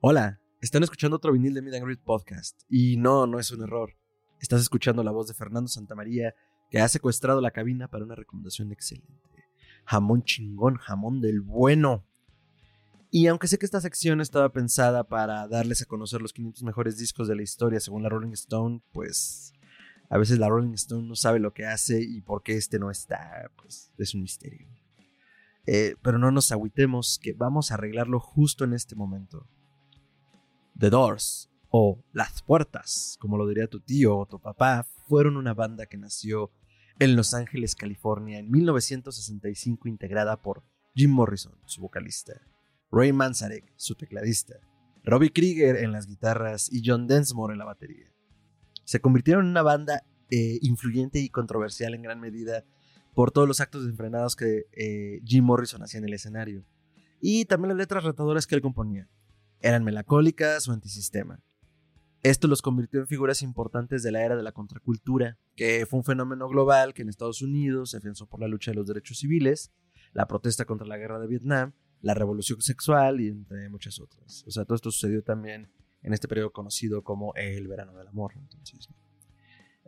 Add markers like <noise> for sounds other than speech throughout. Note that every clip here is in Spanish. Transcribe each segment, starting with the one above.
Hola, están escuchando otro vinil de Mid and Podcast. Y no, no es un error. Estás escuchando la voz de Fernando Santamaría, que ha secuestrado la cabina para una recomendación excelente. Jamón chingón, jamón del bueno. Y aunque sé que esta sección estaba pensada para darles a conocer los 500 mejores discos de la historia según la Rolling Stone, pues a veces la Rolling Stone no sabe lo que hace y por qué este no está, pues es un misterio. Eh, pero no nos agüitemos, que vamos a arreglarlo justo en este momento. The Doors o Las Puertas, como lo diría tu tío o tu papá, fueron una banda que nació en Los Ángeles, California, en 1965, integrada por Jim Morrison, su vocalista, Ray Manzarek, su tecladista, Robbie Krieger en las guitarras y John Densmore en la batería. Se convirtieron en una banda eh, influyente y controversial en gran medida por todos los actos desenfrenados que eh, Jim Morrison hacía en el escenario y también las letras retadoras que él componía eran melancólicas o antisistema. Esto los convirtió en figuras importantes de la era de la contracultura, que fue un fenómeno global que en Estados Unidos se afianzó por la lucha de los derechos civiles, la protesta contra la guerra de Vietnam, la revolución sexual y entre muchas otras. O sea, todo esto sucedió también en este periodo conocido como el verano del amor. Entonces,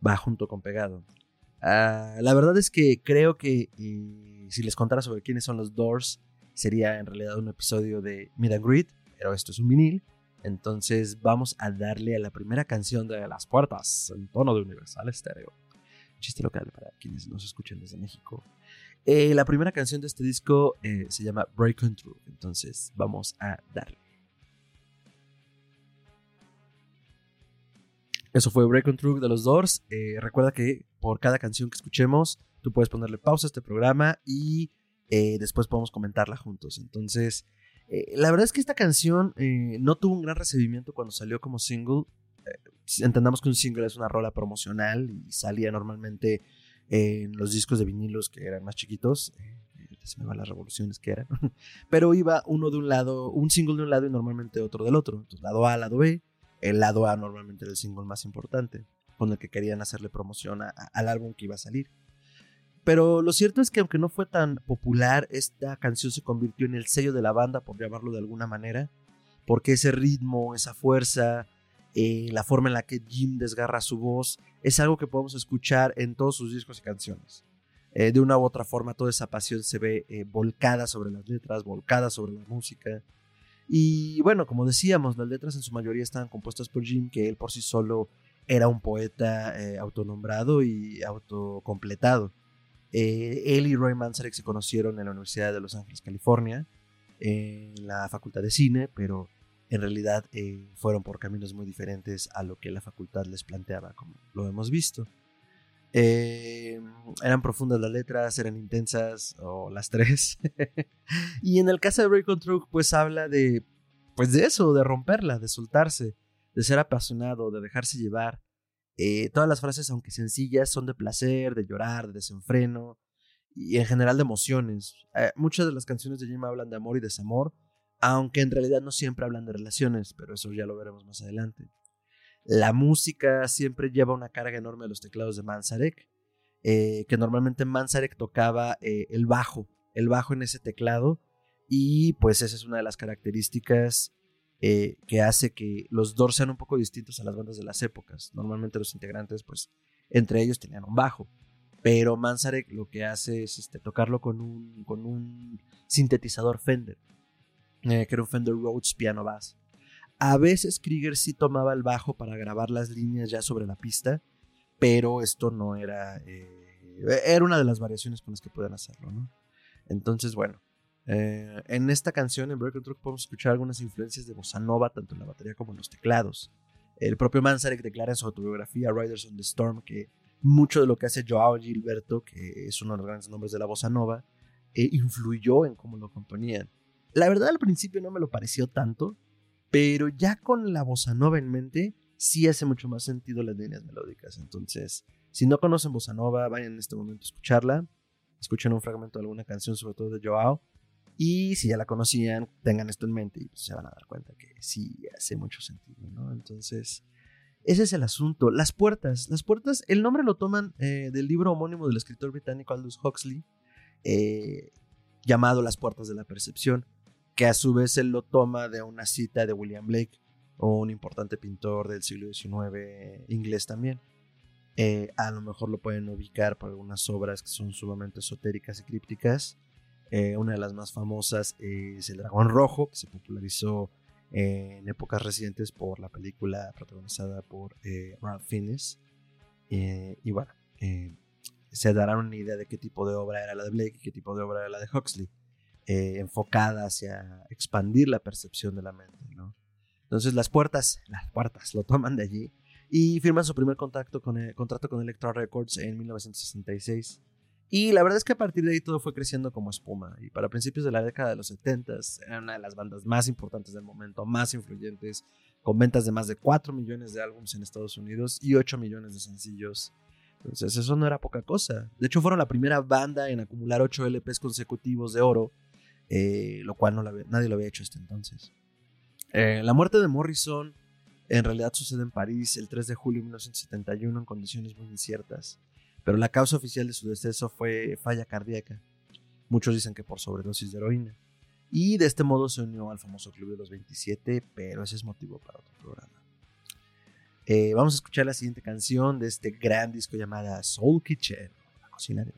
va junto con pegado. Ah, la verdad es que creo que eh, si les contara sobre quiénes son los Doors, sería en realidad un episodio de Mid and pero esto es un vinil. Entonces vamos a darle a la primera canción de Las Puertas en tono de Universal Stereo. Chiste local para quienes nos escuchan desde México. Eh, la primera canción de este disco eh, se llama Break Through. Entonces vamos a darle. Eso fue Break on Through de los Doors. Eh, recuerda que por cada canción que escuchemos, tú puedes ponerle pausa a este programa y después podemos comentarla juntos. Entonces, eh, la verdad es que esta canción eh, no tuvo un gran recibimiento cuando salió como single. Eh, entendamos que un single es una rola promocional y salía normalmente en los discos de vinilos que eran más chiquitos. se me van las revoluciones que eran. <laughs> Pero iba uno de un lado, un single de un lado y normalmente otro del otro. Entonces, lado A, lado B. El lado A normalmente era el single más importante, con el que querían hacerle promoción al álbum que iba a salir. Pero lo cierto es que aunque no fue tan popular, esta canción se convirtió en el sello de la banda, por llamarlo de alguna manera, porque ese ritmo, esa fuerza, eh, la forma en la que Jim desgarra su voz, es algo que podemos escuchar en todos sus discos y canciones. Eh, de una u otra forma, toda esa pasión se ve eh, volcada sobre las letras, volcada sobre la música. Y bueno, como decíamos, las letras en su mayoría estaban compuestas por Jim, que él por sí solo era un poeta autonombrado y autocompletado. Eh, él y Roy Manzarek se conocieron en la Universidad de Los Ángeles, California, en la Facultad de Cine, pero en realidad eh, fueron por caminos muy diferentes a lo que la facultad les planteaba, como lo hemos visto. Eh, eran profundas las letras, eran intensas, o las tres. <laughs> y en el caso de Ray Control, pues habla de, pues de eso, de romperla, de soltarse, de ser apasionado, de dejarse llevar, eh, todas las frases, aunque sencillas, son de placer, de llorar, de desenfreno y en general de emociones. Eh, muchas de las canciones de Jim hablan de amor y desamor, aunque en realidad no siempre hablan de relaciones, pero eso ya lo veremos más adelante. La música siempre lleva una carga enorme a los teclados de Manzarek, eh, que normalmente Manzarek tocaba el bajo, el bajo en ese teclado, y pues esa es una de las características eh, que hace que los Doors sean un poco distintos a las bandas de las épocas. Normalmente los integrantes, pues, entre ellos tenían un bajo. Pero Manzarek lo que hace es este, tocarlo con un, con un sintetizador Fender, eh, que era un Fender Rhodes Piano Bass. A veces Krieger sí tomaba el bajo para grabar las líneas ya sobre la pista, pero esto no era... Eh, era una de las variaciones con las que pueden hacerlo, ¿no? Entonces, bueno, eh, en esta canción, en Breaking Truck, podemos escuchar algunas influencias de bossa nova, tanto en la batería como en los teclados. El propio Manzarek declara en su autobiografía Riders on the Storm que mucho de lo que hace Joao Gilberto, que es uno de los grandes nombres de la bossa nova, eh, influyó en cómo lo componían. La verdad al principio no me lo pareció tanto, pero ya con la bossa nova en mente, sí hace mucho más sentido las líneas melódicas. Entonces, si no conocen bossa nova, vayan en este momento a escucharla. Escuchen un fragmento de alguna canción, sobre todo de Joao, y si ya la conocían, tengan esto en mente y pues, se van a dar cuenta que sí hace mucho sentido, ¿no? Entonces, Ese es el asunto. Las puertas. Las puertas, el nombre lo toman eh, del libro homónimo del escritor británico Aldous Huxley, eh, llamado Las puertas de la percepción, que a su vez él lo toma de una cita de William Blake, un importante pintor del siglo XIX inglés también. Eh, a lo mejor lo pueden ubicar por algunas obras que son sumamente esotéricas y crípticas. una de las más famosas es El Dragón Rojo, que se popularizó en épocas recientes por la película protagonizada por eh, Ralph Fiennes. Eh, y bueno, eh, se darán una idea de qué tipo de obra era la de Blake y qué tipo de obra era la de Huxley, enfocada hacia expandir la percepción de la mente. ¿no? Entonces las puertas, las puertas lo toman de allí y firman su primer contacto con contrato con Electro Records en 1966. Y la verdad es que a partir de ahí todo fue creciendo como espuma. Y para principios de la década de los 70 era una de las bandas más importantes del momento, más influyentes, con ventas de más de 4 millones de álbumes en Estados Unidos y 8 millones de sencillos. Entonces eso no era poca cosa. De hecho fueron la primera banda en acumular 8 LPs consecutivos de oro, eh, lo cual no nadie lo había hecho hasta entonces. Eh, la muerte de Morrison en realidad sucede en París el 3 de julio de 1971 en condiciones muy inciertas pero la causa oficial de su deceso fue falla cardíaca. Muchos dicen que por sobredosis de heroína. Y de este modo se unió al famoso Club de los 27, pero ese es motivo para otro programa. Eh, vamos a escuchar la siguiente canción de este gran disco llamada Soul Kitchen, la cocina de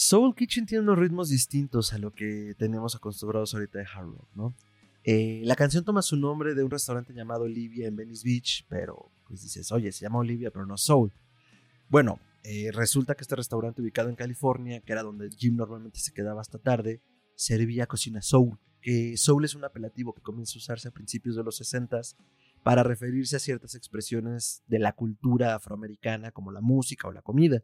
Soul Kitchen tiene unos ritmos distintos a lo que tenemos acostumbrados ahorita de hard rock, ¿no? Eh, la canción toma su nombre de un restaurante llamado Olivia en Venice Beach, pero pues dices, oye, se llama Olivia, pero no Soul. Bueno, eh, resulta que este restaurante ubicado en California, que era donde Jim normalmente se quedaba hasta tarde, servía cocina soul. Soul es un apelativo que comienza a usarse a principios de los 60 para referirse a ciertas expresiones de la cultura afroamericana, como la música o la comida.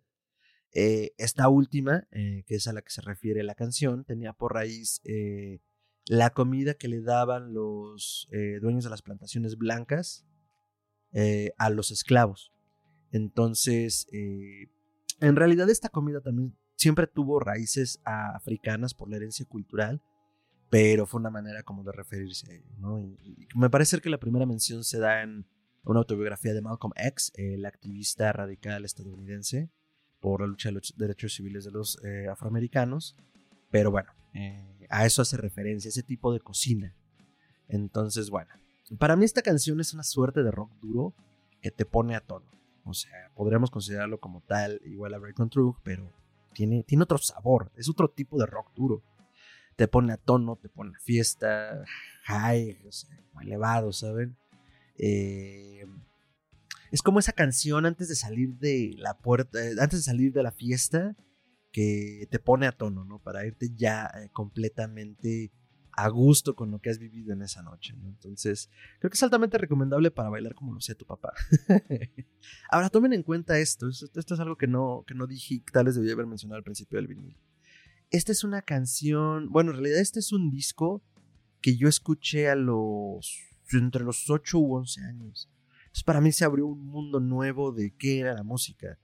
Eh, esta última, eh, que es a la que se refiere la canción, tenía por raíz la comida que le daban los dueños de las plantaciones blancas eh, a los esclavos. Entonces, eh, en realidad esta comida también siempre tuvo raíces africanas por la herencia cultural, pero fue una manera como de referirse a ello. Y, me parece que la primera mención se da en una autobiografía de Malcolm X, el activista radical estadounidense por la lucha de los derechos civiles de los eh, afroamericanos. Pero bueno, a eso hace referencia, ese tipo de cocina. Entonces, bueno, para mí esta canción es una suerte de rock duro que te pone a tono. O sea, podríamos considerarlo como tal, igual a Break on Truth, pero tiene, tiene otro sabor, es otro tipo de rock duro. Te pone a tono, te pone a fiesta, high, o sea, elevado, ¿saben? Eh, es como esa canción antes de salir de la puerta, eh, antes de salir de la fiesta, que te pone a tono, ¿no? Para irte ya eh, completamente a gusto con lo que has vivido en esa noche. Entonces, creo que es altamente recomendable para bailar como lo hacía tu papá. <laughs> Ahora, tomen en cuenta esto. Esto, es algo que no, que no dije, tal vez debía haber mencionado al principio del vinil. Esta es una canción, bueno, en realidad este es un disco que yo escuché a los, entre los 8 u 11 años. Entonces, para mí se abrió un mundo nuevo de qué era la música.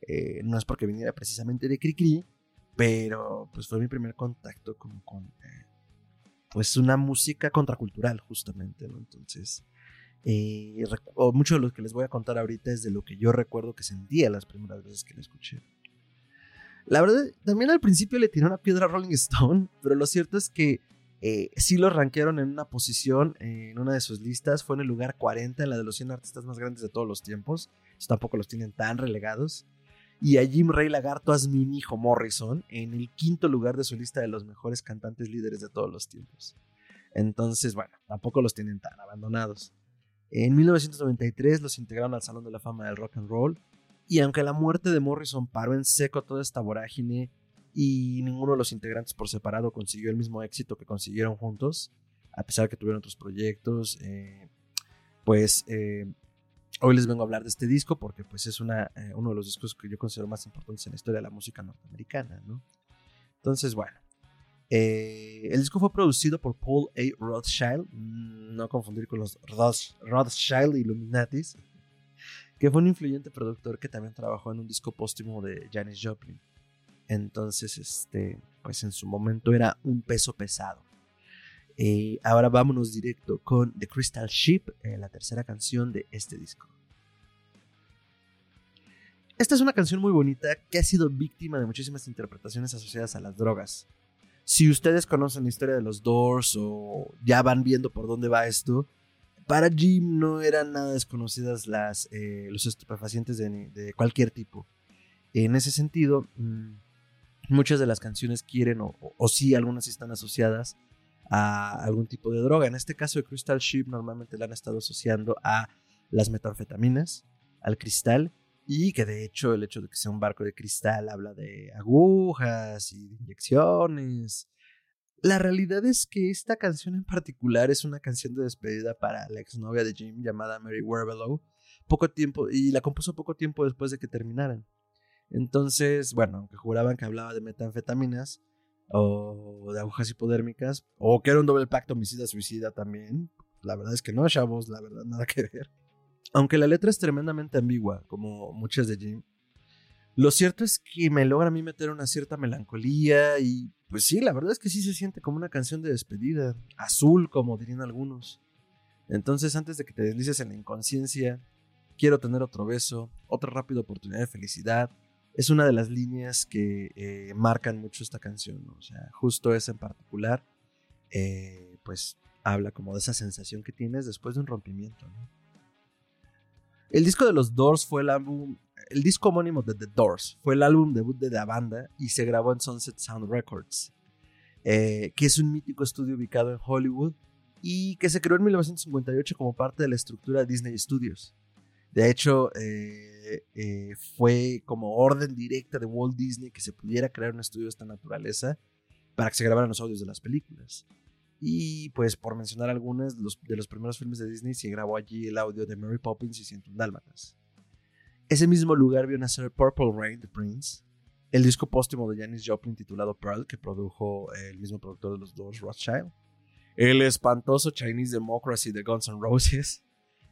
Eh, no es porque viniera precisamente de Cricri, pero pues fue mi primer contacto con eh, pues una música contracultural justamente, ¿no? Entonces, eh, mucho de lo que les voy a contar ahorita es de lo que yo recuerdo que sentía las primeras veces que la escuché. La verdad, también al principio le tiré una piedra a Rolling Stone, pero lo cierto es que eh, sí lo rankearon en una posición en una de sus listas, fue en el lugar 40 en la de los 100 artistas más grandes de todos los tiempos, tampoco los tienen tan relegados y a Jim Ray Lagarto mi hijo Morrison en el quinto lugar de su lista de los mejores cantantes líderes de todos los tiempos. Entonces, bueno, tampoco los tienen tan abandonados. En 1993 los integraron al Salón de la Fama del Rock and Roll y aunque la muerte de Morrison paró en seco toda esta vorágine y ninguno de los integrantes por separado consiguió el mismo éxito que consiguieron juntos, a pesar de que tuvieron otros proyectos, eh, pues eh, Hoy les vengo a hablar de este disco porque pues es una, eh, uno de los discos que yo considero más importantes en la historia de la música norteamericana, ¿no? Entonces, bueno. El disco fue producido por Paul A. Rothschild, mm, no confundir con los Rothschild Illuminatis, que fue un influyente productor que también trabajó en un disco póstumo de Janis Joplin. Entonces, este, pues en su momento era un peso pesado. Eh, ahora vámonos directo con The Crystal Ship, eh, la tercera canción de este disco. Esta es una canción muy bonita que ha sido víctima de muchísimas interpretaciones asociadas a las drogas. Si ustedes conocen la historia de los Doors o ya van viendo por dónde va esto, para Jim no eran nada desconocidas las, eh, los estupefacientes de, cualquier tipo. En ese sentido, mm, muchas de las canciones quieren, o, o, sí, algunas están asociadas a algún tipo de droga. En este caso de Crystal Ship normalmente la han estado asociando a las metanfetaminas, al cristal, y que de hecho el hecho de que sea un barco de cristal habla de agujas y de inyecciones la realidad es que esta canción en particular es una canción de despedida para la exnovia de Jim llamada Mary Werbelow, poco tiempo, y la compuso poco tiempo después de que terminaran. Entonces, bueno, aunque juraban que hablaba de metanfetaminas o de agujas hipodérmicas, o que era un doble pacto homicida-suicida también, la verdad es que no, chavos, la verdad, nada que ver. Aunque la letra es tremendamente ambigua, como muchas de Jim, lo cierto es que me logra a mí meter una cierta melancolía y pues sí, la verdad es que sí se siente como una canción de despedida, azul como dirían algunos. Entonces antes de que te deslices en la inconsciencia, quiero tener otro beso, otra rápida oportunidad de felicidad, es una de las líneas que eh, marcan mucho esta canción, o sea, justo esa en particular, eh, pues habla como de esa sensación que tienes después de un rompimiento. El disco de los Doors fue el álbum el disco homónimo de The Doors fue el álbum debut de la banda y se grabó en Sunset Sound Records, eh, que es un mítico estudio ubicado en Hollywood y que se creó en 1958 como parte de la estructura Disney Studios. De hecho, eh, eh, fue como orden directa de Walt Disney que se pudiera crear un estudio de esta naturaleza para que se grabaran los audios de las películas. Y pues por mencionar algunos de los primeros filmes de Disney, se grabó allí el audio de Mary Poppins y 101 Dálmatas. Ese mismo lugar vio nacer Purple Rain de Prince, el disco póstumo de Janis Joplin titulado Pearl, que produjo el mismo productor de los dos, Rothschild, el espantoso Chinese Democracy de Guns N' Roses,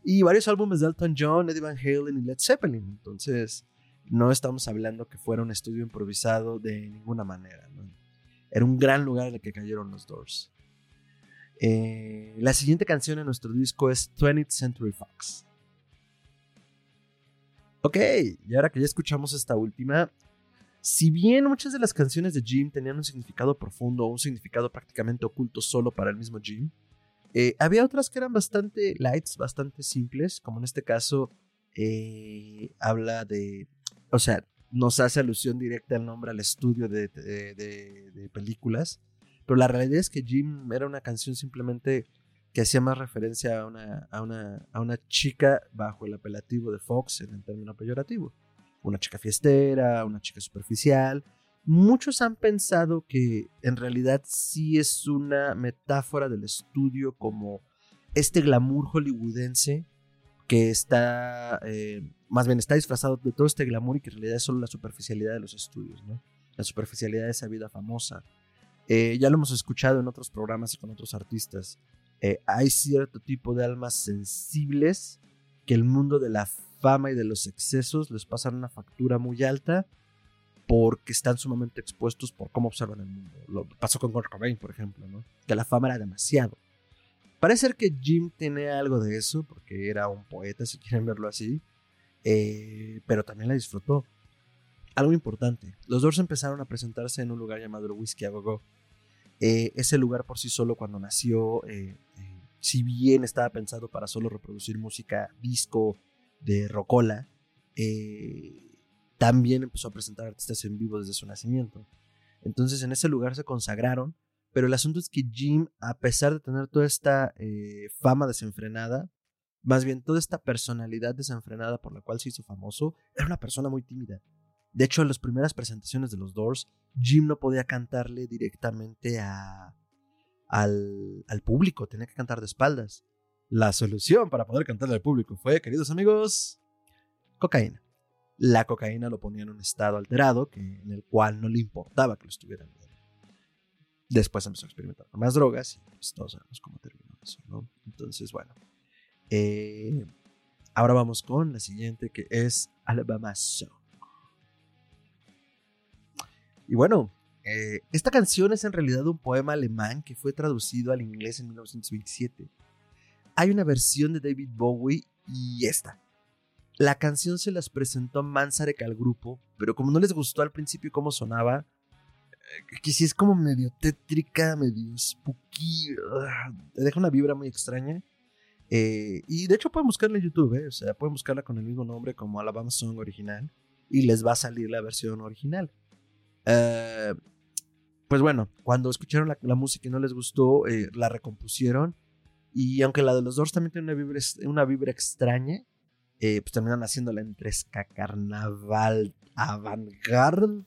y varios álbumes de Elton John, Eddie Van Halen y Led Zeppelin. Entonces, no estamos hablando que fuera un estudio improvisado de ninguna manera. Era un gran lugar en el que cayeron los Doors. Eh, la siguiente canción en nuestro disco es 20th Century Fox. Ok, y ahora que ya escuchamos esta última, si bien muchas de las canciones de Jim tenían un significado profundo o un significado prácticamente oculto solo para el mismo Jim, eh, había otras que eran bastante lights, bastante simples, como en este caso eh, habla de, o sea, nos hace alusión directa al nombre al estudio de, de películas, pero la realidad es que Jim era una canción simplemente que hacía más referencia a una, a, una, a una chica bajo el apelativo de Fox en el término peyorativo. Una chica fiestera, una chica superficial. Muchos han pensado que en realidad sí es una metáfora del estudio como este glamour hollywoodense que está, eh, más bien está disfrazado de todo este glamour y que en realidad es solo la superficialidad de los estudios. La superficialidad de esa vida famosa. Eh, ya lo hemos escuchado en otros programas y con otros artistas. Eh, hay cierto tipo de almas sensibles que el mundo de la fama y de los excesos les pasan una factura muy alta porque están sumamente expuestos por cómo observan el mundo. Lo pasó con Kurt Cobain, por ejemplo, que la fama era demasiado. Parece ser que Jim tiene algo de eso, porque era un poeta, si quieren verlo así, eh, pero también la disfrutó. Algo importante, los Doors empezaron a presentarse en un lugar llamado el Whiskey a Go eh, ese lugar por sí solo cuando nació, eh, eh, si bien estaba pensado para solo reproducir música disco de rocola, también empezó a presentar artistas en vivo desde su nacimiento. Entonces en ese lugar se consagraron, pero el asunto es que Jim, a pesar de tener toda esta fama desenfrenada, más bien toda esta personalidad desenfrenada por la cual se hizo famoso, era una persona muy tímida. De hecho, en las primeras presentaciones de los Doors, Jim no podía cantarle directamente al, al, público, tenía que cantar de espaldas. La solución para poder cantarle al público fue, queridos amigos, cocaína. La cocaína lo ponía en un estado alterado que, en el cual no le importaba que lo estuvieran viendo. Después empezó a experimentar con más drogas y pues, todos sabemos cómo terminó eso, ¿no? Entonces, bueno. Eh, ahora vamos con la siguiente que es Alabama Song. Y bueno, Eh, esta canción es en realidad un poema alemán que fue traducido al inglés en 1927. Hay una versión de David Bowie y esta. La canción se las presentó Manzarek al grupo, pero como no les gustó al principio cómo sonaba, eh, que si es como medio tétrica, medio spooky, te deja una vibra muy extraña. Eh, y de hecho pueden buscarla en YouTube, o sea, pueden buscarla con el mismo nombre como Alabama Song original y les va a salir la versión original. Eh, pues bueno, cuando escucharon la, música y no les gustó, eh, la recompusieron. Y aunque la de los Doors también tiene una vibra, una vibra extraña, eh, pues terminan haciéndola entre ska carnaval avant-garde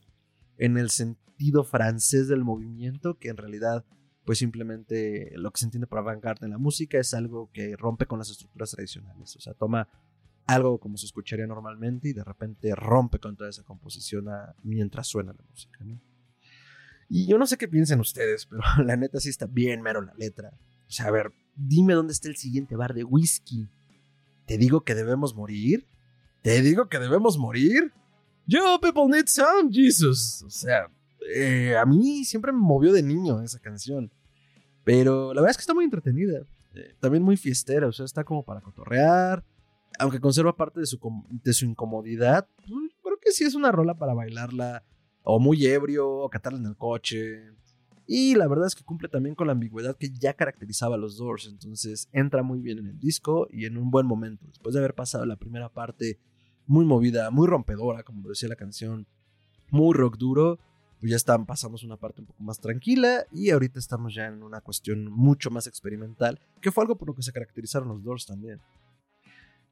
en el sentido francés del movimiento, que en realidad, pues simplemente lo que se entiende por avant-garde en la música es algo que rompe con las estructuras tradicionales. O sea, toma algo como se escucharía normalmente y de repente rompe con toda esa composición mientras suena la música, ¿no? Y yo no sé qué piensen ustedes, pero <laughs> la neta sí está bien mero la letra. O sea, a ver, dime dónde está el siguiente bar de whisky. ¿Te digo que debemos morir? ¿Te digo que debemos morir? Yo, people need some, Jesus. O sea, eh, a mí siempre me movió de niño esa canción. Pero la verdad es que está muy entretenida. Eh, también muy fiestera, o sea, está como para cotorrear. Aunque conserva parte de su, de su incomodidad, pues, creo que sí es una rola para bailarla o muy ebrio, o cantarle en el coche. Y la verdad es que cumple también con la ambigüedad que ya caracterizaba a los Doors, entonces entra muy bien en el disco y en un buen momento. Después de haber pasado la primera parte muy movida, muy rompedora, como decía la canción, muy rock duro, pues ya están pasamos una parte un poco más tranquila y ahorita estamos ya en una cuestión mucho más experimental, que fue algo por lo que se caracterizaron los Doors también.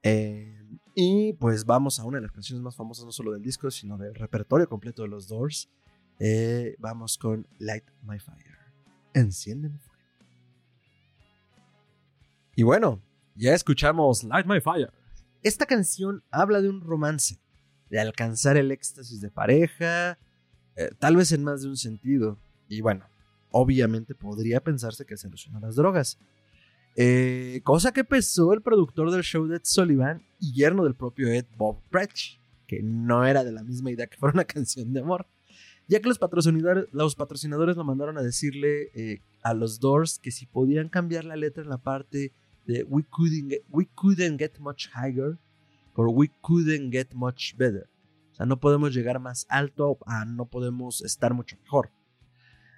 Eh, y pues vamos a una de las canciones más famosas, no solo del disco, sino del repertorio completo de los Doors. Eh, vamos con Light My Fire. Enciende mi fuego. Y bueno, ya escuchamos Light My Fire. Esta canción habla de un romance, de alcanzar el éxtasis de pareja, eh, tal vez en más de un sentido. Y bueno, obviamente podría pensarse que se alusiona a las drogas. Eh, cosa que pesó el productor del show de Ed Sullivan y yerno del propio Ed Bob Pretch, que no era de la misma idea que fuera una <laughs> canción de amor, ya que los patrocinadores, los lo mandaron a decirle eh, a los Doors que si podían cambiar la letra en la parte de We couldn't get, we couldn't get much higher por We couldn't get much better. O sea, no podemos llegar más alto a no podemos estar mucho mejor.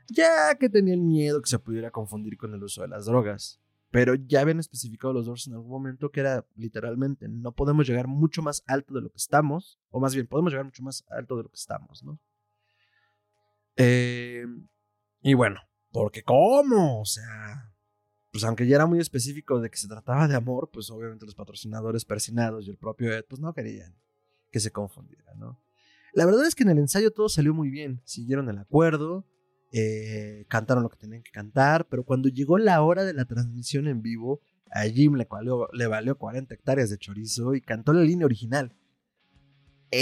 Ya que tenían miedo que se pudiera confundir con el uso de las drogas. Pero ya habían especificado los Doors en algún momento que era literalmente, no podemos llegar mucho más alto de lo que estamos, o más bien, podemos llegar mucho más alto de lo que estamos, ¿no? Eh, y bueno, porque ¿cómo? O sea, pues aunque ya era muy específico de que se trataba de amor, pues obviamente los patrocinadores persinados y el propio Ed, pues no querían que se confundiera, ¿no? La verdad es que en el ensayo todo salió muy bien, siguieron el acuerdo, eh, cantaron lo que tenían que cantar, pero cuando llegó la hora de la transmisión en vivo, a Jim le valió, le valió 40 hectáreas de chorizo y cantó la línea original.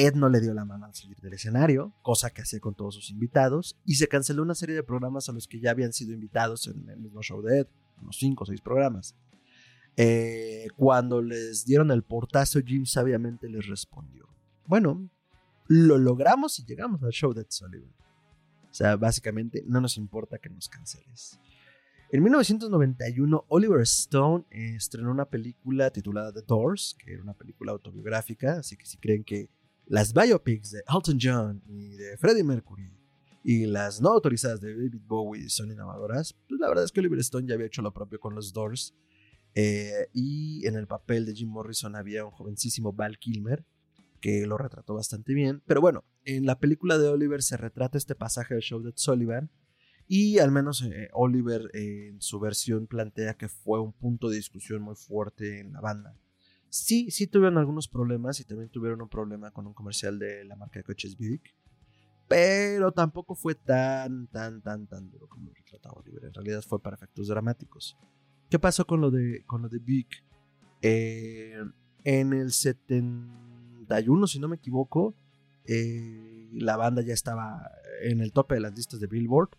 Ed no le dio la mano al salir del escenario, cosa que hacía con todos sus invitados, y se canceló una serie de programas a los que ya habían sido invitados en el mismo show de Ed, unos 5 o 6 programas. Eh, cuando les dieron el portazo, Jim sabiamente les respondió: Bueno, lo logramos y llegamos al show de Ed Sullivan. O sea, básicamente no nos importa que nos canceles. En 1991, Oliver Stone estrenó una película titulada The Doors, que era una película autobiográfica, así que si creen que las biopics de Elton John y de Freddie Mercury y las no autorizadas de David Bowie son innovadoras, pues la verdad es que Oliver Stone ya había hecho lo propio con los Doors. Eh, y en el papel de Jim Morrison había un jovencísimo Val Kilmer, que lo retrató bastante bien. Pero bueno, en la película de Oliver se retrata este pasaje del show de Sullivan. Y al menos eh, Oliver en su versión plantea que fue un punto de discusión muy fuerte en la banda. Sí, sí tuvieron algunos problemas y también tuvieron un problema con un comercial de la marca de coches Buick. Pero tampoco fue tan, tan, tan, tan duro como lo retrataba Oliver. En realidad fue para efectos dramáticos. ¿Qué pasó con lo de, con lo de? Eh, en el 70 si no me equivoco, eh, la banda ya estaba en el tope de las listas de Billboard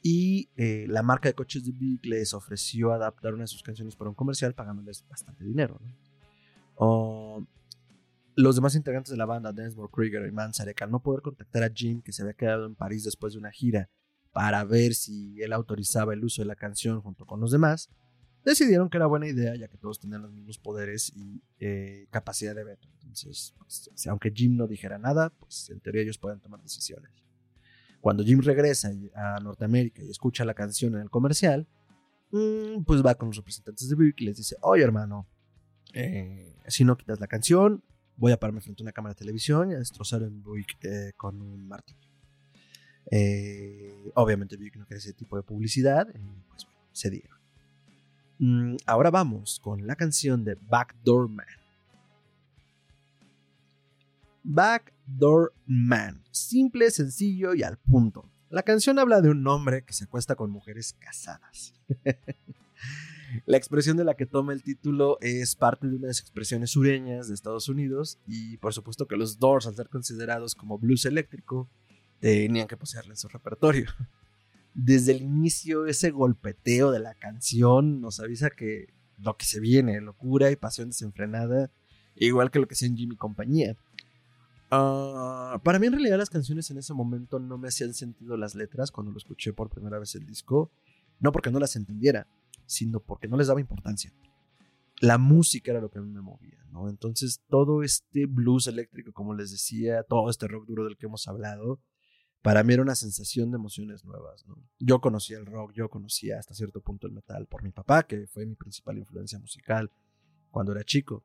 y eh, la marca de coches de Big les ofreció adaptar una de sus canciones para un comercial pagándoles bastante dinero. Los demás integrantes de la banda, Densmore Krieger y Manzarek, al no poder contactar a Jim, que se había quedado en París después de una gira para ver si él autorizaba el uso de la canción junto con los demás, decidieron que era buena idea ya que todos tenían los mismos poderes y eh, capacidad de veto. Entonces, pues, aunque Jim no dijera nada, pues en teoría ellos pueden tomar decisiones. Cuando Jim regresa a Norteamérica y escucha la canción en el comercial, mm, pues va con los representantes de Buick y les dice, oye hermano, eh, si no quitas la canción, voy a pararme frente a una cámara de televisión y a destrozar en Buick eh, con un martillo. Eh, obviamente Buick no quiere ese tipo de publicidad, pues bueno, se diga. Mm, ahora vamos con la canción de Backdoor Man. Backdoor Man. Simple, sencillo y al punto. La canción habla de un hombre que se acuesta con mujeres casadas. <laughs> la expresión de la que toma el título es parte de unas expresiones sureñas de Estados Unidos y por supuesto que los Doors, al ser considerados como blues eléctrico, tenían que poseerle en su repertorio. Desde el inicio, ese golpeteo de la canción nos avisa que lo que se viene, locura y pasión desenfrenada, igual que lo que hacía en Jimmy compañía. Ah, para mí en realidad las canciones en ese momento no me hacían sentido las letras cuando lo escuché por primera vez el disco, no porque no las entendiera, sino porque no les daba importancia. La música era lo que a mí me movía, ¿no? Entonces todo este blues eléctrico, como les decía, todo este rock duro del que hemos hablado, para mí era una sensación de emociones nuevas. ¿no? Yo conocía el rock, yo conocía hasta cierto punto el metal por mi papá, que fue mi principal influencia musical cuando era chico.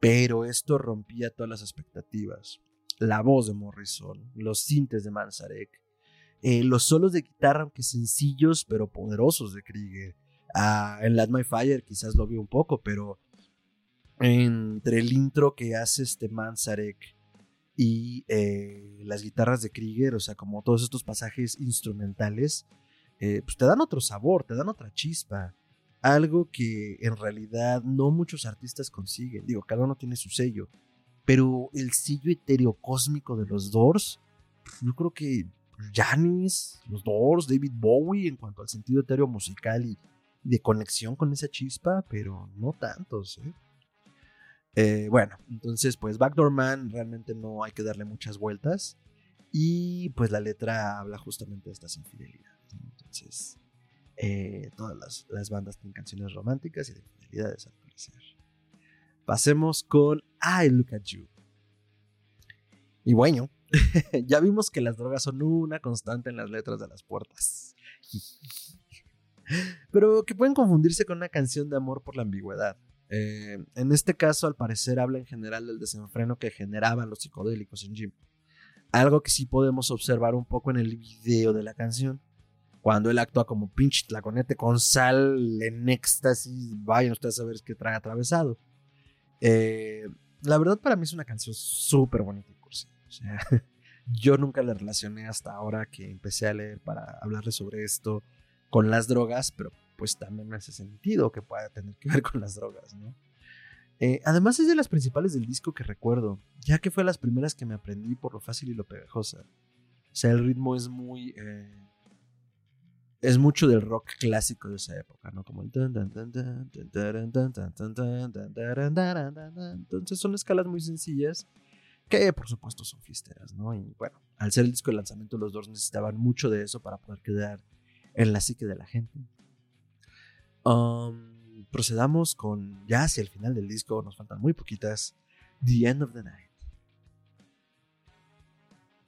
Pero esto rompía todas las expectativas. La voz de Morrison, los sintes de Manzarek, eh, los solos de guitarra, aunque sencillos pero poderosos de Krieger. Ah, en Light My Fire quizás lo vi un poco, pero entre el intro que hace este Manzarek y eh, las guitarras de Krieger, o sea, como todos estos pasajes instrumentales, eh, pues te dan otro sabor, te dan otra chispa. Algo que en realidad no muchos artistas consiguen. Digo, cada uno tiene su sello. Pero el sello etéreo cósmico de los Doors, yo creo que Janis, los Doors, David Bowie, en cuanto al sentido etéreo musical y de conexión con esa chispa, pero no tantos, ¿eh? Eh, bueno, entonces pues Backdoor Man realmente no hay que darle muchas vueltas y pues la letra habla justamente de estas infidelidades. Entonces, eh, todas las, bandas tienen canciones románticas y de infidelidades al parecer. Pasemos con I Look at You. Y bueno, <laughs> ya vimos que las drogas son una constante en las letras de las puertas. Pero que pueden confundirse con una canción de amor por la ambigüedad. Eh, en este caso, al parecer, habla en general del desenfreno que generaban los psicodélicos en Jim. Algo que sí podemos observar un poco en el video de la canción. Cuando él actúa como pinche tlaconete con sal en éxtasis, vayan ustedes a ver qué trae atravesado. Eh, la verdad, para mí es una canción súper bonita y cursi. <laughs> Yo nunca la relacioné hasta ahora que empecé a leer para hablarle sobre esto con las drogas, pero pues también me hace sentido que pueda tener que ver con las drogas, ¿no? Eh, además es de las principales del disco que recuerdo, ya que fue las primeras que me aprendí por lo fácil y lo pegajosa. O sea, el ritmo es muy... Eh, es mucho del rock clásico de esa época, ¿no? Como el... Entonces son escalas muy sencillas que por supuesto son fiesteras, ¿no? Y bueno, al ser el disco de lanzamiento los dos necesitaban mucho de eso para poder quedar en la psique de la gente. Um, procedamos con ya hacia el final del disco, nos faltan muy poquitas. The End of the Night.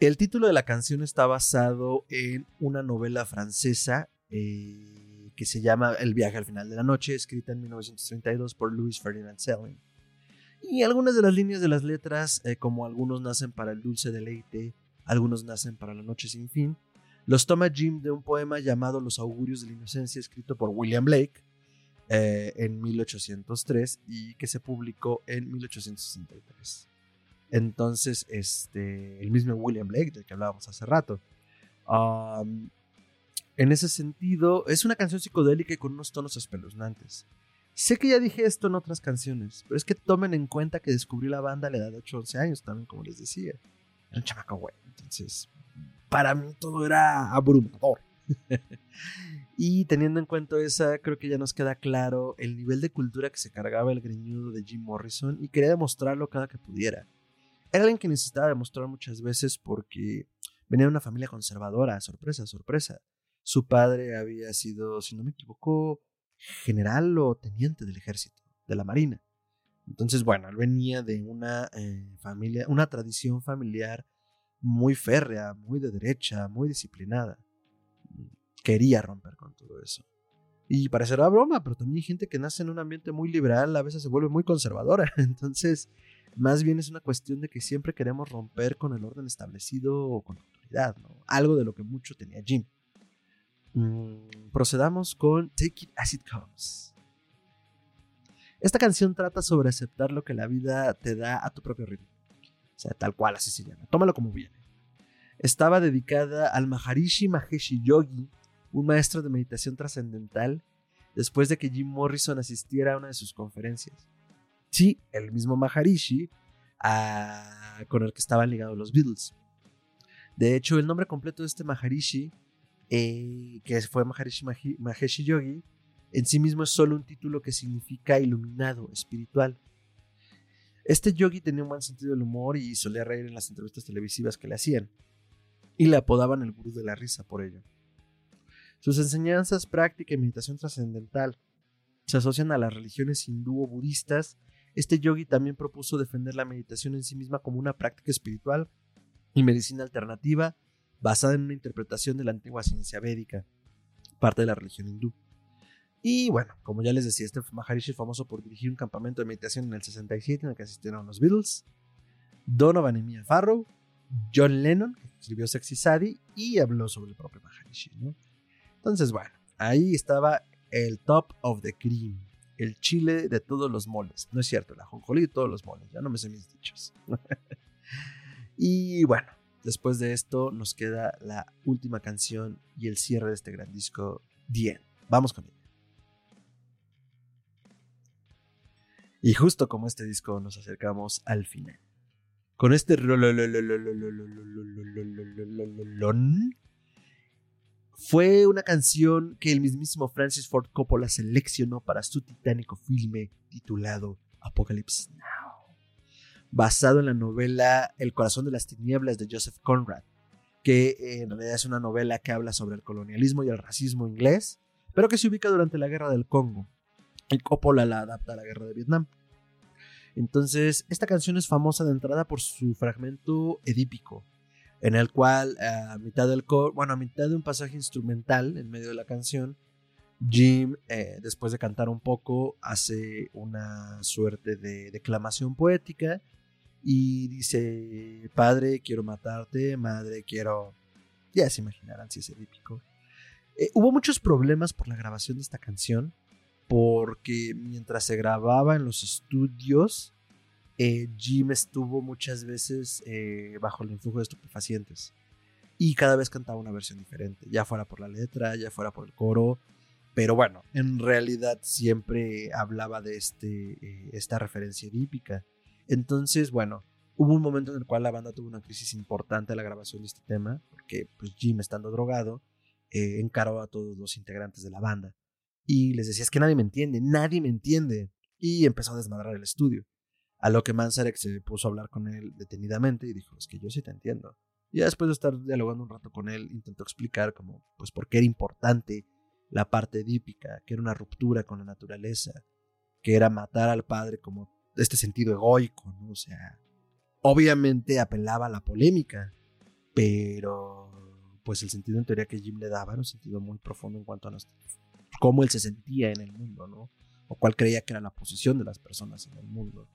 El título de la canción está basado en una novela francesa eh, que se llama El viaje al final de la noche, escrita en 1932 por Louis Ferdinand Selling. Y algunas de las líneas de las letras, eh, como algunos nacen para el dulce deleite, algunos nacen para la noche sin fin, los toma Jim de un poema llamado Los augurios de la inocencia, escrito por William Blake eh, en 1803 y que se publicó en 1863. Entonces, este, el mismo William Blake, del que hablábamos hace rato. en ese sentido, es una canción psicodélica y con unos tonos espeluznantes. Sé que ya dije esto en otras canciones, pero es que tomen en cuenta que descubrí la banda a la edad de 8 11 años también, como les decía. Era un chamaco güey. Entonces, para mí todo era abrumador. <laughs> y teniendo en cuenta esa, creo que ya nos queda claro el nivel de cultura que se cargaba el greñudo de Jim Morrison y quería demostrarlo cada que pudiera. Era alguien que necesitaba demostrar muchas veces porque venía de una familia conservadora, sorpresa, sorpresa. Su padre había sido, si no me equivoco, general o teniente del ejército, de la marina. Entonces, bueno, él venía de una eh, familia, una tradición familiar muy férrea, muy de derecha, muy disciplinada. Quería romper con todo eso. Y parecerá broma, pero también hay gente que nace en un ambiente muy liberal, a veces se vuelve muy conservadora. <laughs> Entonces, más bien es una cuestión de que siempre queremos romper con el orden establecido o con la autoridad, ¿no? Algo de lo que mucho tenía Jim. Mm, procedamos con Take It As It Comes. Esta canción trata sobre aceptar lo que la vida te da a tu propio ritmo. O sea, tal cual, así se llama. Tómalo como viene. Estaba dedicada al Maharishi Maheshi Yogi, un maestro de meditación trascendental, después de que Jim Morrison asistiera a una de sus conferencias. Sí, el mismo Maharishi ah, con el que estaban ligados los Beatles. De hecho, el nombre completo de este Maharishi, eh, que fue Maharishi Maheshi Yogi, en sí mismo es solo un título que significa iluminado, espiritual. Este yogi tenía un buen sentido del humor y solía reír en las entrevistas televisivas que le hacían, y le apodaban el gurú de la risa por ello. Sus enseñanzas, práctica y meditación trascendental se asocian a las religiones hindú o budistas. Este yogi también propuso defender la meditación en sí misma como una práctica espiritual y medicina alternativa basada en una interpretación de la antigua ciencia védica, parte de la religión hindú. Y bueno, como ya les decía, este Maharishi es famoso por dirigir un campamento de meditación en el 67 en el que asistieron los Beatles, Donovan y Mia Farrow, John Lennon, que escribió Sexy Sadie, y habló sobre el propio Maharishi. Entonces, bueno, ahí estaba el top of the cream, el chile de todos los moles. No es cierto, la jonjolí de todos los moles, ya no me sé mis dichos. <laughs> y bueno, después de esto nos queda la última canción y el cierre de este gran disco, The Vamos con ella. Y justo como este disco nos acercamos al final. Con este fue una canción que el mismísimo Francis Ford Coppola seleccionó para su titánico filme titulado Apocalypse Now, basado en la novela El corazón de las tinieblas de Joseph Conrad, que en realidad es una novela que habla sobre el colonialismo y el racismo inglés, pero que se ubica durante la guerra del Congo y Coppola la adapta a la guerra de Vietnam. Entonces, esta canción es famosa de entrada por su fragmento edípico, en el cual a mitad del coro, bueno, a mitad de un pasaje instrumental en medio de la canción, Jim, eh, después de cantar un poco, hace una suerte de declamación poética y dice, padre, quiero matarte, madre, quiero... Ya se imaginarán si es edípico. Eh, hubo muchos problemas por la grabación de esta canción porque mientras se grababa en los estudios, eh, Jim estuvo muchas veces eh, bajo el influjo de estupefacientes. Y cada vez cantaba una versión diferente, ya fuera por la letra, ya fuera por el coro, pero bueno, en realidad siempre hablaba de este, eh, esta referencia edípica. Entonces, bueno, hubo un momento en el cual la banda tuvo una crisis importante a la grabación de este tema, porque pues, Jim estando drogado, encaró a todos los integrantes de la banda y les decía, es que nadie me entiende, nadie me entiende. Y empezó a desmadrar el estudio. A lo que Manzarek se puso a hablar con él detenidamente y dijo, es que yo sí te entiendo. Y después de estar dialogando un rato con él, intentó explicar como, pues, por qué era importante la parte edípica, que era una ruptura con la naturaleza, que era matar al padre como este sentido egoico, ¿no? O sea, obviamente apelaba a la polémica, pero pues el sentido en teoría que Jim le daba era un sentido muy profundo en cuanto a nuestra cómo él se sentía en el mundo, ¿no? O cuál creía que era la posición de las personas en el mundo.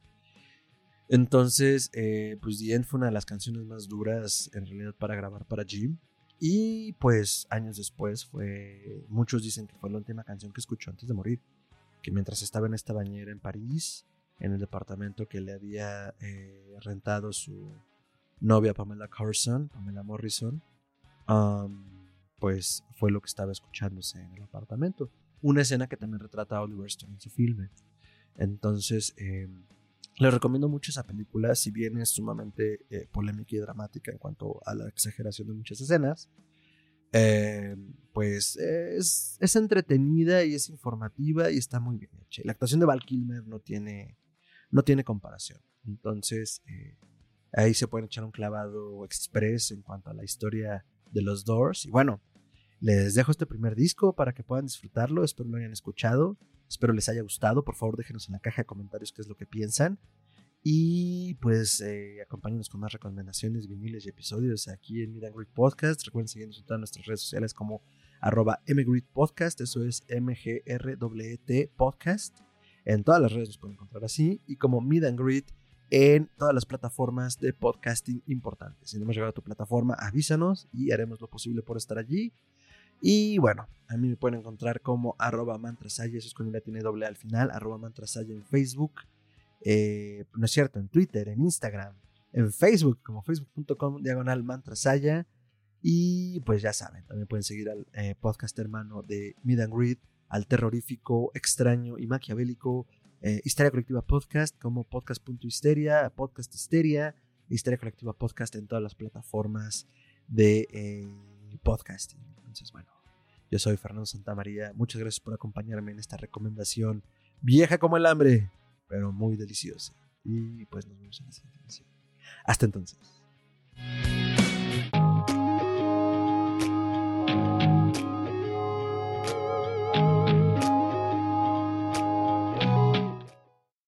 Entonces, eh, pues The End fue una de las canciones más duras en realidad para grabar para Jim. Y pues años después fue, muchos dicen que fue la última canción que escuchó antes de morir. Que mientras estaba en esta bañera en París, en el departamento que le había eh, rentado su novia Pamela Carson, Pamela Morrison, pues fue lo que estaba escuchándose en el apartamento. Una escena que también retrata a Oliver Stone en su filme. Entonces, eh, les recomiendo mucho esa película, si bien es sumamente eh, polémica y dramática en cuanto a la exageración de muchas escenas. Em, pues es, entretenida y es informativa y está muy bien hecha. La actuación de Val Kilmer no tiene, no tiene comparación. Entonces, eh, ahí se puede echar un clavado express en cuanto a la historia de los Doors. Y bueno, Les dejo este primer disco para que puedan disfrutarlo. Espero lo hayan escuchado. Espero les haya gustado. Por favor, déjenos en la caja de comentarios qué es lo que piensan. Y pues eh, acompáñenos con más recomendaciones, viniles y episodios aquí en Mid Podcast. Recuerden seguirnos en todas nuestras redes sociales como arroba Podcast. Eso es MGRWT Podcast. En todas las redes nos pueden encontrar así. Y como Mid and en todas las plataformas de podcasting importantes. Si no hemos llegado a tu plataforma, avísanos y haremos lo posible por estar allí. Y bueno, a mí me pueden encontrar como arroba mantrasaya, eso es con una tiene doble al final, arroba mantrasaya en Facebook, eh, no es cierto, en Twitter, en Instagram, en Facebook, como facebook.com diagonal mantrasaya. Y pues ya saben, también pueden seguir al eh, podcast hermano de Mid and Greed, al terrorífico, extraño y maquiavélico eh, Histeria Colectiva Podcast como podcast.histeria, podcast histeria, Histeria Colectiva Podcast en todas las plataformas de eh, podcasting. Entonces, bueno, yo soy Fernando Santamaría. Muchas gracias por acompañarme en esta recomendación vieja como el hambre, pero muy deliciosa. Y pues nos vemos en la siguiente. Hasta entonces.